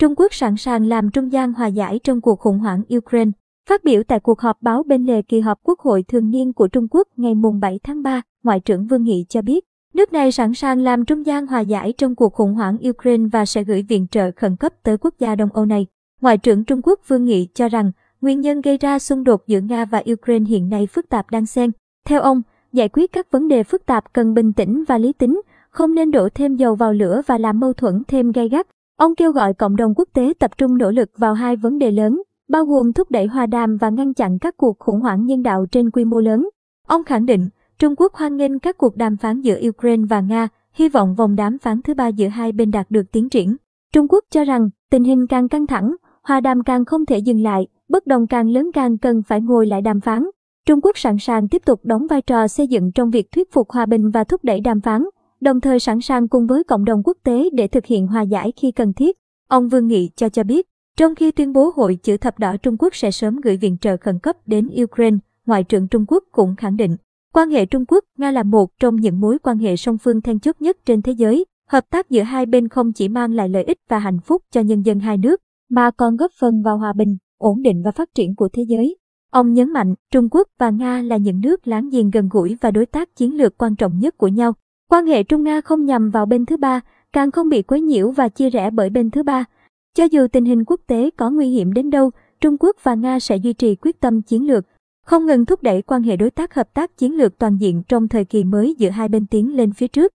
Trung Quốc sẵn sàng làm trung gian hòa giải trong cuộc khủng hoảng Ukraine. Phát biểu tại cuộc họp báo bên lề kỳ họp Quốc hội thường niên của Trung Quốc ngày 7 tháng 3, Ngoại trưởng Vương Nghị cho biết, nước này sẵn sàng làm trung gian hòa giải trong cuộc khủng hoảng Ukraine và sẽ gửi viện trợ khẩn cấp tới quốc gia Đông Âu này. Ngoại trưởng Trung Quốc Vương Nghị cho rằng, nguyên nhân gây ra xung đột giữa Nga và Ukraine hiện nay phức tạp đang xen. Theo ông, giải quyết các vấn đề phức tạp cần bình tĩnh và lý tính, không nên đổ thêm dầu vào lửa và làm mâu thuẫn thêm gay gắt. Ông kêu gọi cộng đồng quốc tế tập trung nỗ lực vào hai vấn đề lớn, bao gồm thúc đẩy hòa đàm và ngăn chặn các cuộc khủng hoảng nhân đạo trên quy mô lớn. Ông khẳng định, Trung Quốc hoan nghênh các cuộc đàm phán giữa Ukraine và Nga, hy vọng vòng đàm phán thứ ba giữa hai bên đạt được tiến triển. Trung Quốc cho rằng, tình hình càng căng thẳng, hòa đàm càng không thể dừng lại, bất đồng càng lớn càng cần phải ngồi lại đàm phán. Trung Quốc sẵn sàng tiếp tục đóng vai trò xây dựng trong việc thuyết phục hòa bình và thúc đẩy đàm phán, đồng thời sẵn sàng cùng với cộng đồng quốc tế để thực hiện hòa giải khi cần thiết. Ông Vương Nghị cho cho biết, trong khi tuyên bố Hội chữ thập đỏ Trung Quốc sẽ sớm gửi viện trợ khẩn cấp đến Ukraine, Ngoại trưởng Trung Quốc cũng khẳng định, quan hệ Trung Quốc-Nga là một trong những mối quan hệ song phương then chốt nhất trên thế giới. Hợp tác giữa hai bên không chỉ mang lại lợi ích và hạnh phúc cho nhân dân hai nước, mà còn góp phần vào hòa bình, ổn định và phát triển của thế giới. Ông nhấn mạnh, Trung Quốc và Nga là những nước láng giềng gần gũi và đối tác chiến lược quan trọng nhất của nhau. Quan hệ Trung Nga không nhằm vào bên thứ ba, càng không bị quấy nhiễu và chia rẽ bởi bên thứ ba. Cho dù tình hình quốc tế có nguy hiểm đến đâu, Trung Quốc và Nga sẽ duy trì quyết tâm chiến lược, không ngừng thúc đẩy quan hệ đối tác hợp tác chiến lược toàn diện trong thời kỳ mới giữa hai bên tiến lên phía trước.